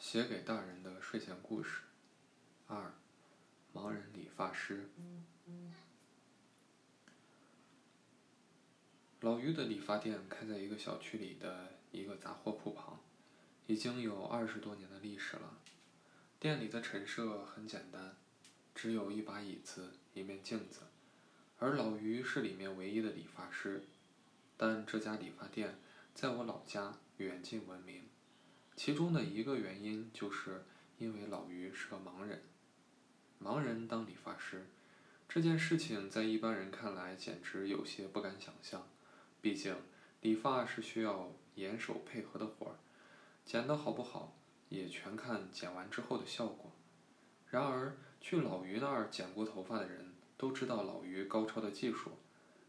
写给大人的睡前故事。二，盲人理发师。老于的理发店开在一个小区里的一个杂货铺旁，已经有二十多年的历史了。店里的陈设很简单，只有一把椅子、一面镜子，而老于是里面唯一的理发师。但这家理发店在我老家远近闻名。其中的一个原因，就是因为老于是个盲人。盲人当理发师，这件事情在一般人看来简直有些不敢想象。毕竟，理发是需要眼手配合的活儿，剪得好不好，也全看剪完之后的效果。然而，去老于那儿剪过头发的人都知道老于高超的技术。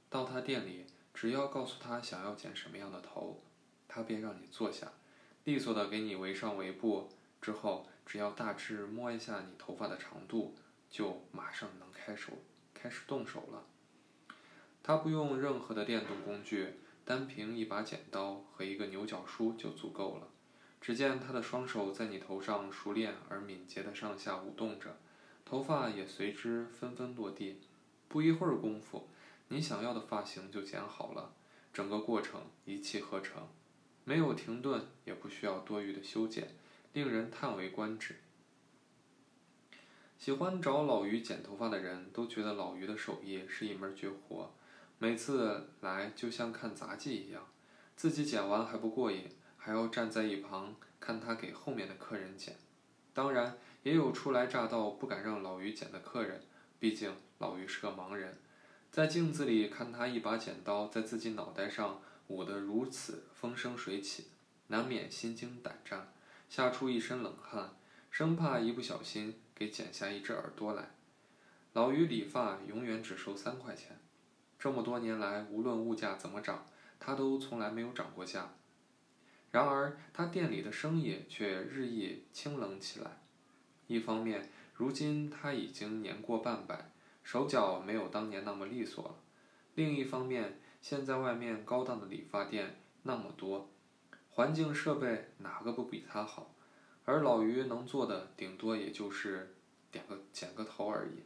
到他店里，只要告诉他想要剪什么样的头，他便让你坐下。利索的给你围上围布之后，只要大致摸一下你头发的长度，就马上能开手开始动手了。他不用任何的电动工具，单凭一把剪刀和一个牛角梳就足够了。只见他的双手在你头上熟练而敏捷的上下舞动着，头发也随之纷纷落地。不一会儿功夫，你想要的发型就剪好了，整个过程一气呵成。没有停顿，也不需要多余的修剪，令人叹为观止。喜欢找老于剪头发的人都觉得老于的手艺是一门绝活，每次来就像看杂技一样，自己剪完还不过瘾，还要站在一旁看他给后面的客人剪。当然，也有初来乍到不敢让老于剪的客人，毕竟老于是个盲人，在镜子里看他一把剪刀在自己脑袋上。舞得如此风生水起，难免心惊胆战，吓出一身冷汗，生怕一不小心给剪下一只耳朵来。老于理发永远只收三块钱，这么多年来，无论物价怎么涨，他都从来没有涨过价。然而，他店里的生意却日益清冷起来。一方面，如今他已经年过半百，手脚没有当年那么利索了；另一方面，现在外面高档的理发店那么多，环境设备哪个不比他好？而老于能做的顶多也就是点个剪个头而已。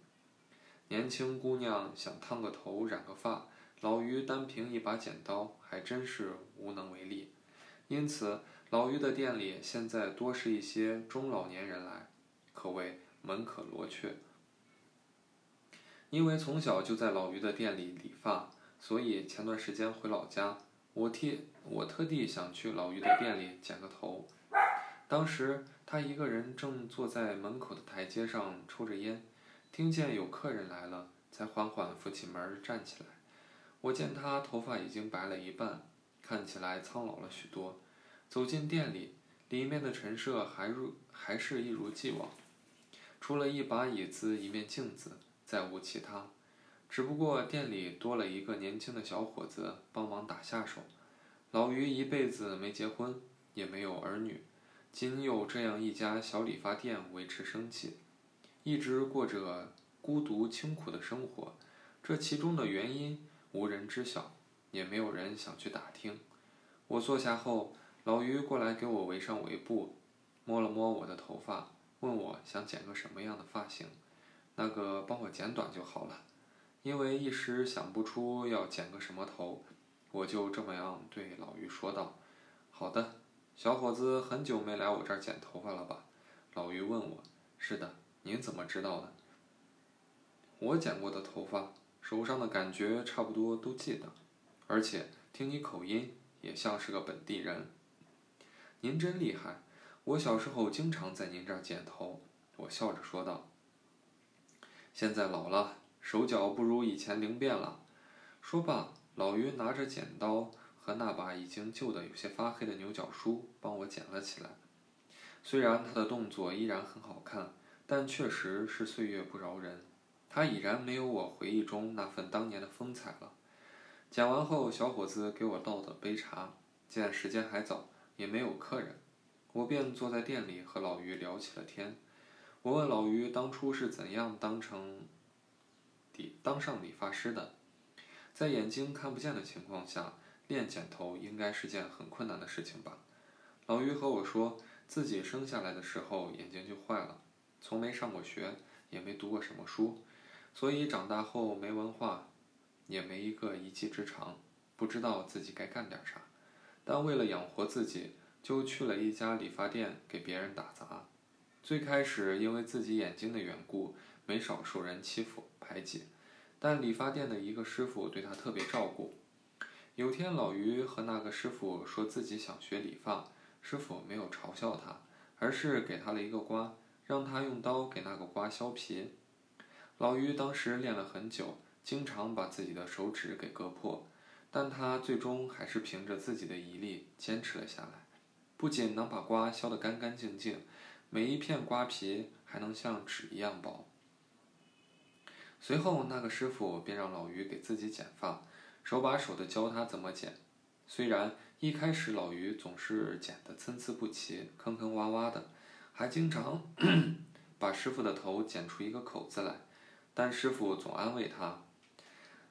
年轻姑娘想烫个头、染个发，老于单凭一把剪刀还真是无能为力。因此，老于的店里现在多是一些中老年人来，可谓门可罗雀。因为从小就在老于的店里理发。所以前段时间回老家，我替我特地想去老于的店里剪个头。当时他一个人正坐在门口的台阶上抽着烟，听见有客人来了，才缓缓扶起门站起来。我见他头发已经白了一半，看起来苍老了许多。走进店里，里面的陈设还如还是一如既往，除了一把椅子、一面镜子，再无其他。只不过店里多了一个年轻的小伙子帮忙打下手。老于一辈子没结婚，也没有儿女，仅有这样一家小理发店维持生计，一直过着孤独清苦的生活。这其中的原因无人知晓，也没有人想去打听。我坐下后，老于过来给我围上围布，摸了摸我的头发，问我想剪个什么样的发型。那个帮我剪短就好了。因为一时想不出要剪个什么头，我就这么样对老于说道：“好的，小伙子很久没来我这儿剪头发了吧？”老于问我：“是的，您怎么知道的？”我剪过的头发，手上的感觉差不多都记得，而且听你口音也像是个本地人。您真厉害，我小时候经常在您这儿剪头。我笑着说道：“现在老了。”手脚不如以前灵便了。说罢，老于拿着剪刀和那把已经旧的有些发黑的牛角梳帮我剪了起来。虽然他的动作依然很好看，但确实是岁月不饶人，他已然没有我回忆中那份当年的风采了。剪完后，小伙子给我倒了杯茶，见时间还早，也没有客人，我便坐在店里和老于聊起了天。我问老于当初是怎样当成。当上理发师的，在眼睛看不见的情况下练剪头，应该是件很困难的事情吧？老于和我说，自己生下来的时候眼睛就坏了，从没上过学，也没读过什么书，所以长大后没文化，也没一个一技之长，不知道自己该干点啥。但为了养活自己，就去了一家理发店给别人打杂。最开始因为自己眼睛的缘故，没少受人欺负排挤，但理发店的一个师傅对他特别照顾。有天，老于和那个师傅说自己想学理发，师傅没有嘲笑他，而是给他了一个瓜，让他用刀给那个瓜削皮。老于当时练了很久，经常把自己的手指给割破。但他最终还是凭着自己的毅力坚持了下来，不仅能把瓜削得干干净净，每一片瓜皮还能像纸一样薄。随后，那个师傅便让老于给自己剪发，手把手地教他怎么剪。虽然一开始老于总是剪得参差不齐、坑坑洼洼的，还经常 把师傅的头剪出一个口子来，但师傅总安慰他：“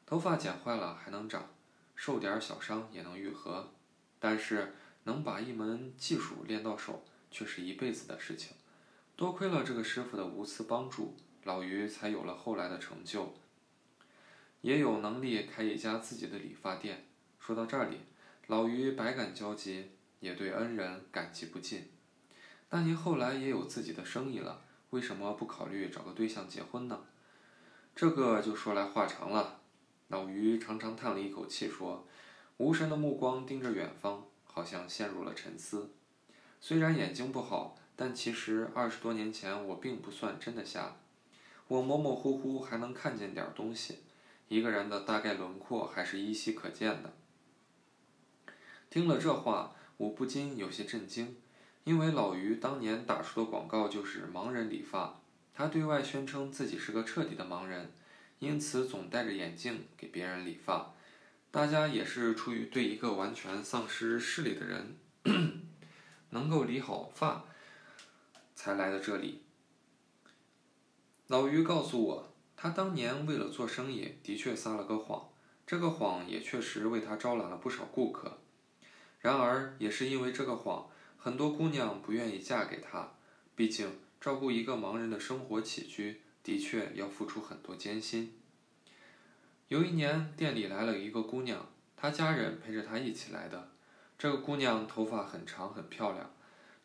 头发剪坏了还能长。”受点小伤也能愈合，但是能把一门技术练到手，却是一辈子的事情。多亏了这个师傅的无私帮助，老于才有了后来的成就，也有能力开一家自己的理发店。说到这里，老于百感交集，也对恩人感激不尽。那您后来也有自己的生意了，为什么不考虑找个对象结婚呢？这个就说来话长了。老于长长叹了一口气，说：“无神的目光盯着远方，好像陷入了沉思。虽然眼睛不好，但其实二十多年前我并不算真的瞎，我模模糊糊还能看见点东西，一个人的大概轮廓还是依稀可见的。”听了这话，我不禁有些震惊，因为老于当年打出的广告就是盲人理发，他对外宣称自己是个彻底的盲人。因此，总戴着眼镜给别人理发，大家也是出于对一个完全丧失视力的人 能够理好发，才来的这里。老于告诉我，他当年为了做生意，的确撒了个谎，这个谎也确实为他招揽了不少顾客。然而，也是因为这个谎，很多姑娘不愿意嫁给他，毕竟照顾一个盲人的生活起居。的确要付出很多艰辛。有一年，店里来了一个姑娘，她家人陪着她一起来的。这个姑娘头发很长，很漂亮，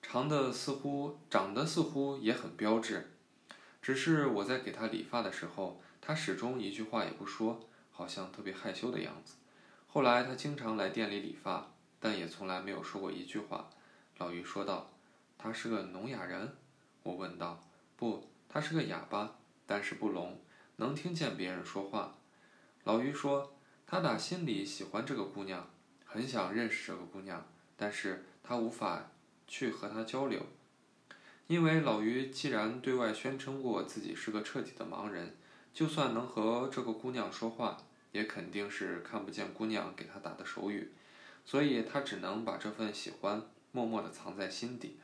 长的似乎长得似乎也很标致。只是我在给他理发的时候，他始终一句话也不说，好像特别害羞的样子。后来他经常来店里理发，但也从来没有说过一句话。老于说道：“她是个聋哑人？”我问道：“不，她是个哑巴。”但是不聋，能听见别人说话。老于说，他打心里喜欢这个姑娘，很想认识这个姑娘，但是他无法去和她交流，因为老于既然对外宣称过自己是个彻底的盲人，就算能和这个姑娘说话，也肯定是看不见姑娘给他打的手语，所以他只能把这份喜欢默默地藏在心底。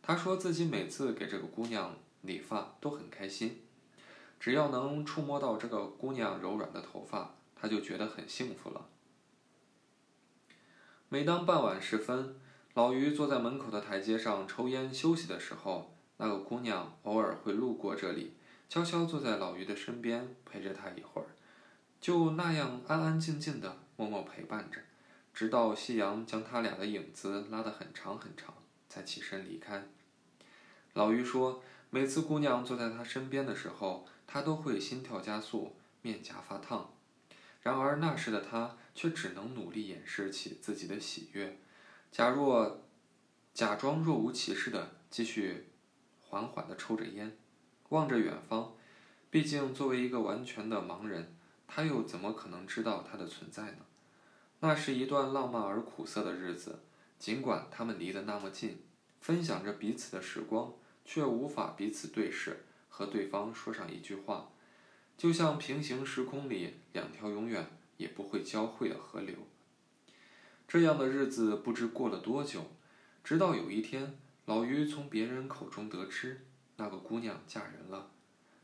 他说自己每次给这个姑娘理发都很开心。只要能触摸到这个姑娘柔软的头发，他就觉得很幸福了。每当傍晚时分，老于坐在门口的台阶上抽烟休息的时候，那个姑娘偶尔会路过这里，悄悄坐在老于的身边，陪着他一会儿，就那样安安静静的默默陪伴着，直到夕阳将他俩的影子拉得很长很长，才起身离开。老于说，每次姑娘坐在他身边的时候。他都会心跳加速，面颊发烫，然而那时的他却只能努力掩饰起自己的喜悦，假若假装若无其事的继续缓缓地抽着烟，望着远方。毕竟作为一个完全的盲人，他又怎么可能知道它的存在呢？那是一段浪漫而苦涩的日子，尽管他们离得那么近，分享着彼此的时光，却无法彼此对视。和对方说上一句话，就像平行时空里两条永远也不会交汇的河流。这样的日子不知过了多久，直到有一天，老于从别人口中得知，那个姑娘嫁人了。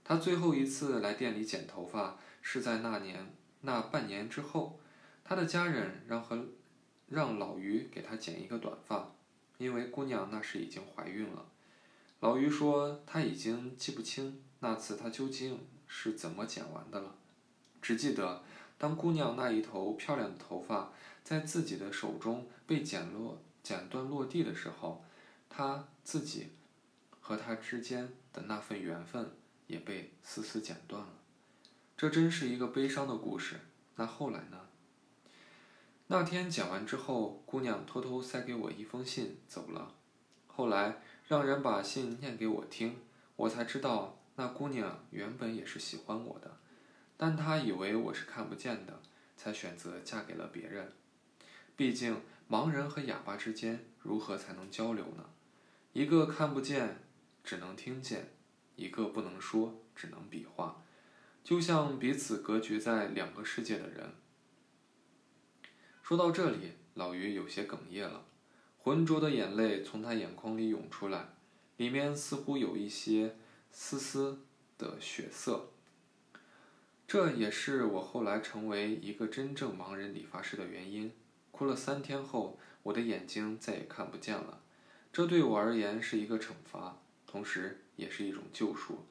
他最后一次来店里剪头发是在那年那半年之后，他的家人让和让老于给他剪一个短发，因为姑娘那时已经怀孕了。老于说他已经记不清那次他究竟是怎么剪完的了，只记得当姑娘那一头漂亮的头发在自己的手中被剪落、剪断落地的时候，他自己和他之间的那份缘分也被丝丝剪断了。这真是一个悲伤的故事。那后来呢？那天剪完之后，姑娘偷偷塞给我一封信走了。后来。让人把信念给我听，我才知道那姑娘原本也是喜欢我的，但她以为我是看不见的，才选择嫁给了别人。毕竟盲人和哑巴之间如何才能交流呢？一个看不见，只能听见；一个不能说，只能比划，就像彼此隔绝在两个世界的人。说到这里，老于有些哽咽了。浑浊的眼泪从他眼眶里涌出来，里面似乎有一些丝丝的血色。这也是我后来成为一个真正盲人理发师的原因。哭了三天后，我的眼睛再也看不见了。这对我而言是一个惩罚，同时也是一种救赎。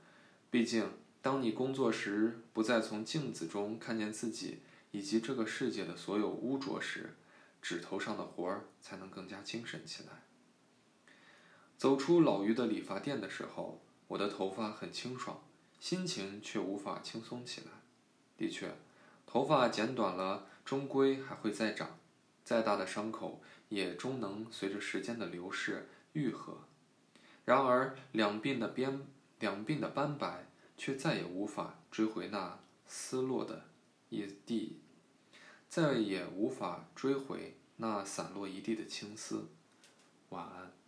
毕竟，当你工作时不再从镜子中看见自己以及这个世界的所有污浊时，指头上的活儿才能更加精神起来。走出老于的理发店的时候，我的头发很清爽，心情却无法轻松起来。的确，头发剪短了，终归还会再长，再大的伤口也终能随着时间的流逝愈合。然而，两鬓的边，两鬓的斑白，却再也无法追回那丝落的一地。再也无法追回那散落一地的青丝。晚安。